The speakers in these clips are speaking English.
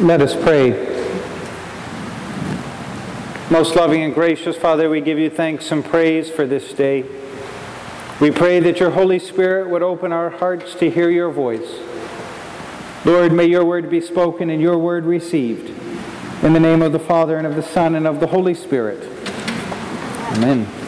Let us pray. Most loving and gracious Father, we give you thanks and praise for this day. We pray that your Holy Spirit would open our hearts to hear your voice. Lord, may your word be spoken and your word received. In the name of the Father, and of the Son, and of the Holy Spirit. Amen.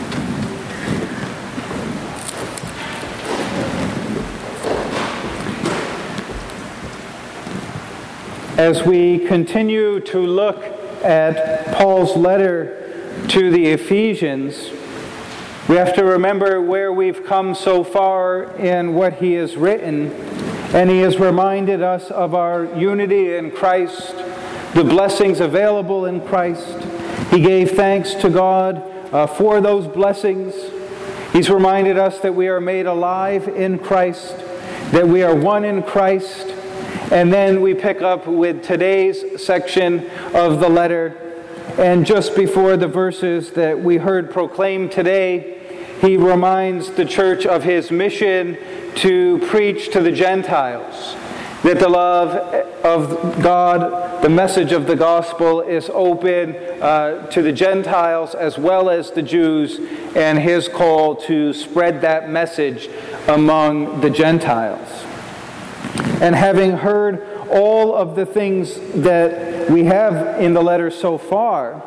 As we continue to look at Paul's letter to the Ephesians, we have to remember where we've come so far in what he has written, and he has reminded us of our unity in Christ, the blessings available in Christ. He gave thanks to God uh, for those blessings. He's reminded us that we are made alive in Christ, that we are one in Christ, and then we pick up with today's section of the letter. And just before the verses that we heard proclaimed today, he reminds the church of his mission to preach to the Gentiles that the love of God, the message of the gospel, is open uh, to the Gentiles as well as the Jews, and his call to spread that message among the Gentiles. And having heard all of the things that we have in the letter so far,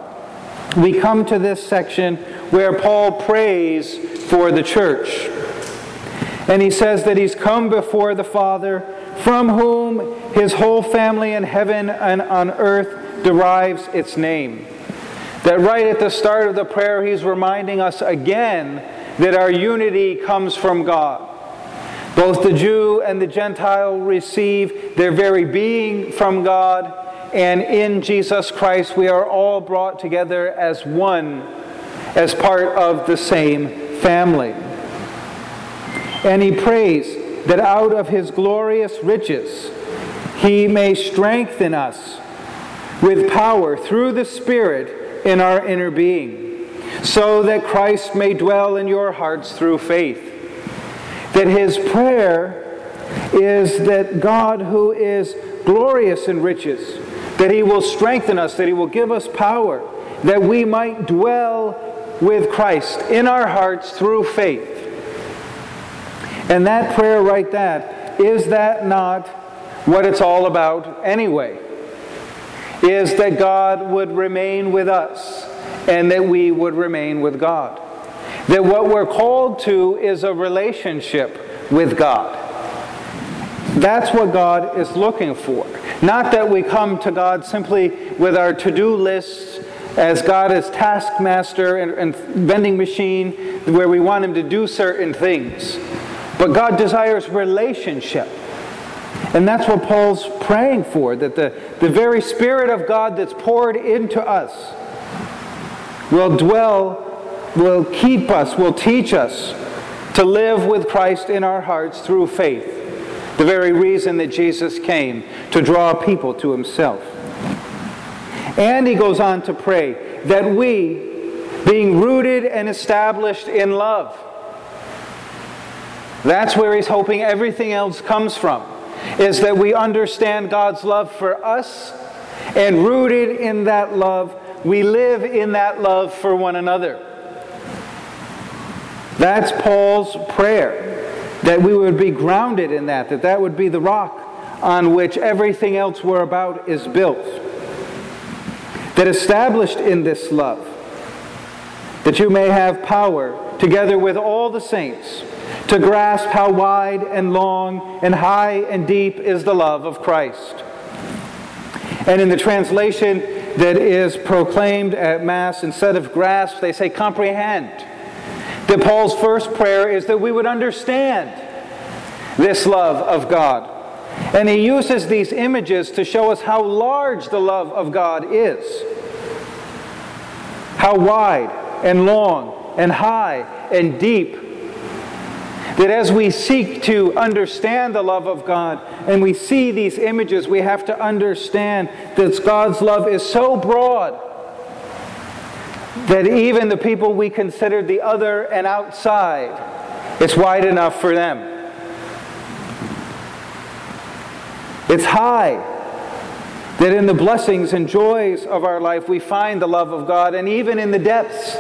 we come to this section where Paul prays for the church. And he says that he's come before the Father, from whom his whole family in heaven and on earth derives its name. That right at the start of the prayer, he's reminding us again that our unity comes from God. Both the Jew and the Gentile receive their very being from God, and in Jesus Christ we are all brought together as one, as part of the same family. And he prays that out of his glorious riches he may strengthen us with power through the Spirit in our inner being, so that Christ may dwell in your hearts through faith that his prayer is that God, who is glorious in riches, that he will strengthen us, that he will give us power, that we might dwell with Christ in our hearts through faith. And that prayer, right that, is that not what it's all about anyway? Is that God would remain with us and that we would remain with God. That what we're called to is a relationship with God. That's what God is looking for. Not that we come to God simply with our to do lists as God is taskmaster and, and vending machine where we want Him to do certain things. But God desires relationship. And that's what Paul's praying for that the, the very Spirit of God that's poured into us will dwell will keep us, will teach us to live with Christ in our hearts through faith. The very reason that Jesus came to draw people to himself. And he goes on to pray that we, being rooted and established in love, that's where he's hoping everything else comes from, is that we understand God's love for us, and rooted in that love, we live in that love for one another. That's Paul's prayer, that we would be grounded in that, that that would be the rock on which everything else we're about is built. That established in this love, that you may have power, together with all the saints, to grasp how wide and long and high and deep is the love of Christ. And in the translation that is proclaimed at Mass, instead of grasp, they say comprehend that Paul's first prayer is that we would understand this love of God. And he uses these images to show us how large the love of God is, how wide and long and high and deep. That as we seek to understand the love of God and we see these images, we have to understand that God's love is so broad that even the people we consider the other and outside, it's wide enough for them. It's high. That in the blessings and joys of our life, we find the love of God, and even in the depths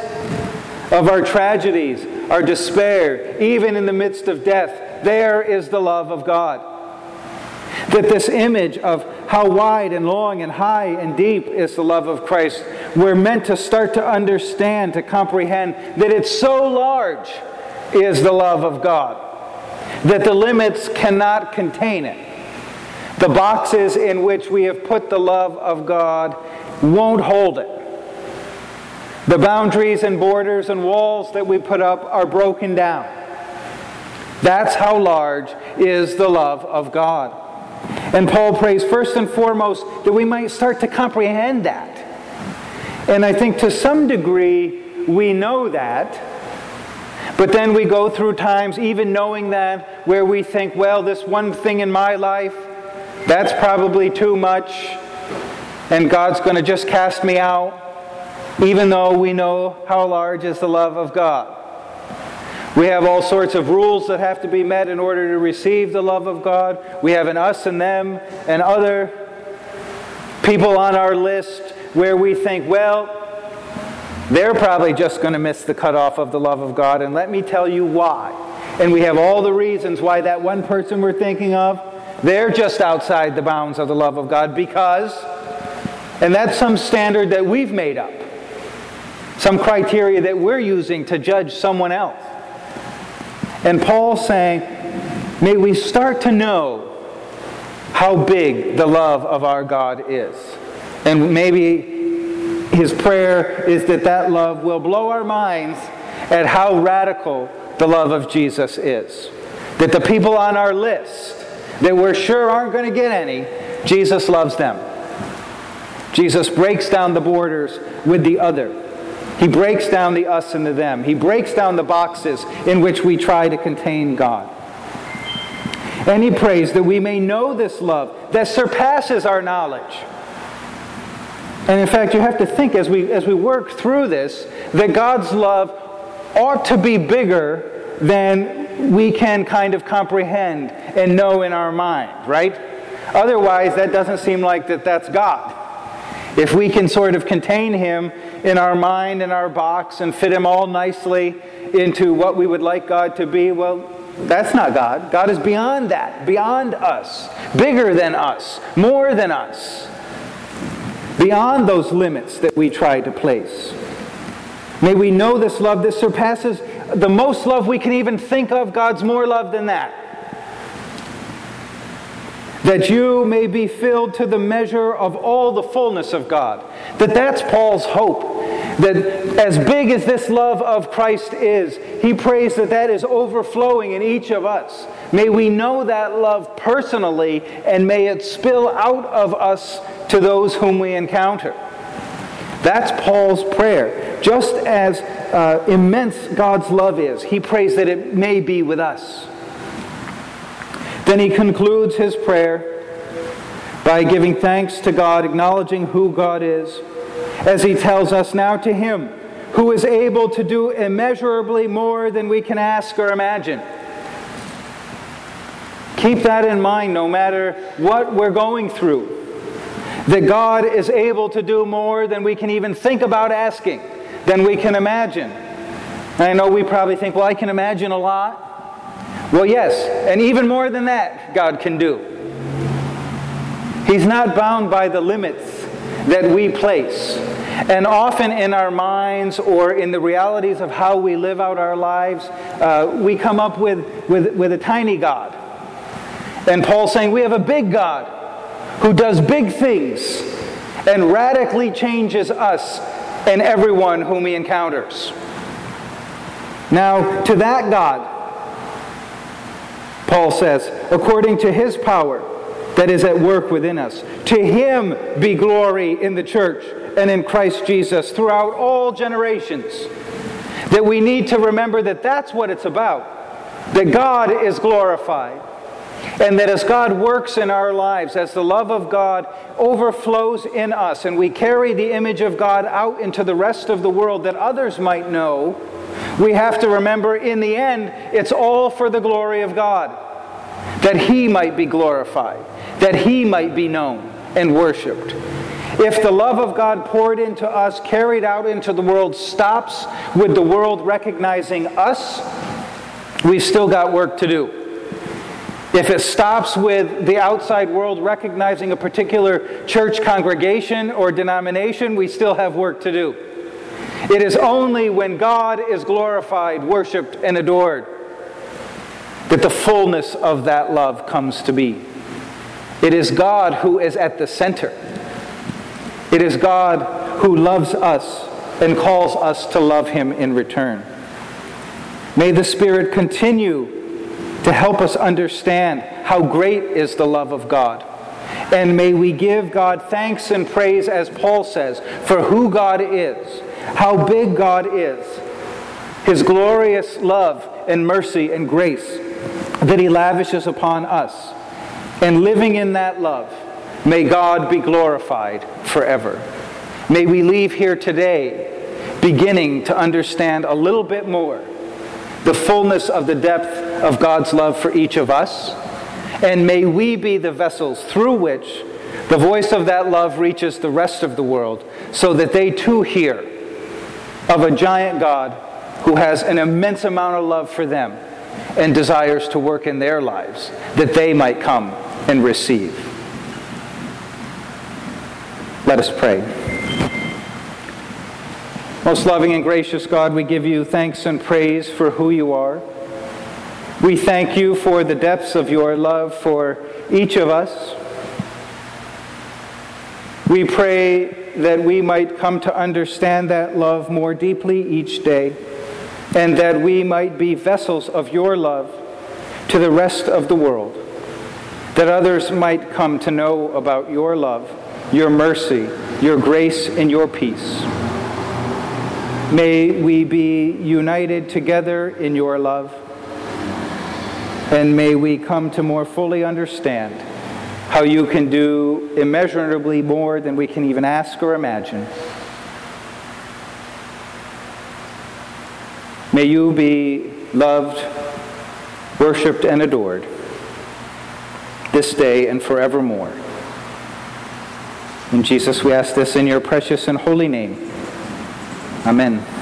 of our tragedies, our despair, even in the midst of death, there is the love of God. That this image of how wide and long and high and deep is the love of Christ, we're meant to start to understand, to comprehend that it's so large is the love of God, that the limits cannot contain it. The boxes in which we have put the love of God won't hold it. The boundaries and borders and walls that we put up are broken down. That's how large is the love of God. And Paul prays first and foremost that we might start to comprehend that. And I think to some degree we know that. But then we go through times, even knowing that, where we think, well, this one thing in my life, that's probably too much, and God's going to just cast me out even though we know how large is the love of God. We have all sorts of rules that have to be met in order to receive the love of God. We have an us and them and other people on our list where we think, well, they're probably just going to miss the cutoff of the love of God, and let me tell you why. And we have all the reasons why that one person we're thinking of, they're just outside the bounds of the love of God because, and that's some standard that we've made up some criteria that we're using to judge someone else. And Paul saying, may we start to know how big the love of our God is. And maybe his prayer is that that love will blow our minds at how radical the love of Jesus is. That the people on our list that we're sure aren't going to get any, Jesus loves them. Jesus breaks down the borders with the other. He breaks down the us and the them. He breaks down the boxes in which we try to contain God. And he prays that we may know this love that surpasses our knowledge. And in fact, you have to think as we, as we work through this that God's love ought to be bigger than we can kind of comprehend and know in our mind, right? Otherwise, that doesn't seem like that that's God. If we can sort of contain him in our mind, in our box, and fit him all nicely into what we would like God to be, well, that's not God. God is beyond that, beyond us, bigger than us, more than us, beyond those limits that we try to place. May we know this love that surpasses the most love we can even think of. God's more love than that that you may be filled to the measure of all the fullness of God. That that's Paul's hope. That as big as this love of Christ is, he prays that that is overflowing in each of us. May we know that love personally and may it spill out of us to those whom we encounter. That's Paul's prayer. Just as uh, immense God's love is, he prays that it may be with us. Then he concludes his prayer by giving thanks to God, acknowledging who God is, as he tells us now to him who is able to do immeasurably more than we can ask or imagine. Keep that in mind no matter what we're going through. That God is able to do more than we can even think about asking, than we can imagine. And I know we probably think, well, I can imagine a lot. Well, yes, and even more than that, God can do. He's not bound by the limits that we place. And often in our minds or in the realities of how we live out our lives, uh, we come up with, with, with a tiny God. And Paul's saying we have a big God who does big things and radically changes us and everyone whom he encounters. Now, to that God, Paul says, according to his power that is at work within us. To him be glory in the church and in Christ Jesus throughout all generations. That we need to remember that that's what it's about. That God is glorified. And that as God works in our lives, as the love of God overflows in us, and we carry the image of God out into the rest of the world that others might know, we have to remember in the end, it's all for the glory of God. That He might be glorified, that He might be known, and worshiped. If the love of God poured into us, carried out into the world, stops with the world recognizing us, we've still got work to do. If it stops with the outside world recognizing a particular church congregation or denomination, we still have work to do. It is only when God is glorified, worshiped, and adored that the fullness of that love comes to be. It is God who is at the center. It is God who loves us and calls us to love Him in return. May the Spirit continue to help us understand how great is the love of God. And may we give God thanks and praise, as Paul says, for who God is, how big God is, His glorious love and mercy and grace that He lavishes upon us. And living in that love, may God be glorified forever. May we leave here today beginning to understand a little bit more the fullness of the depth of God's love for each of us. And may we be the vessels through which the voice of that love reaches the rest of the world so that they too hear of a giant God who has an immense amount of love for them and desires to work in their lives that they might come and receive. Let us pray. Most loving and gracious God, we give you thanks and praise for who you are. We thank you for the depths of your love for each of us. We pray that we might come to understand that love more deeply each day and that we might be vessels of your love to the rest of the world, that others might come to know about your love, your mercy, your grace, and your peace. May we be united together in your love, and may we come to more fully understand how you can do immeasurably more than we can even ask or imagine. May you be loved, worshiped, and adored this day and forevermore. In Jesus, we ask this in your precious and holy name. Amen.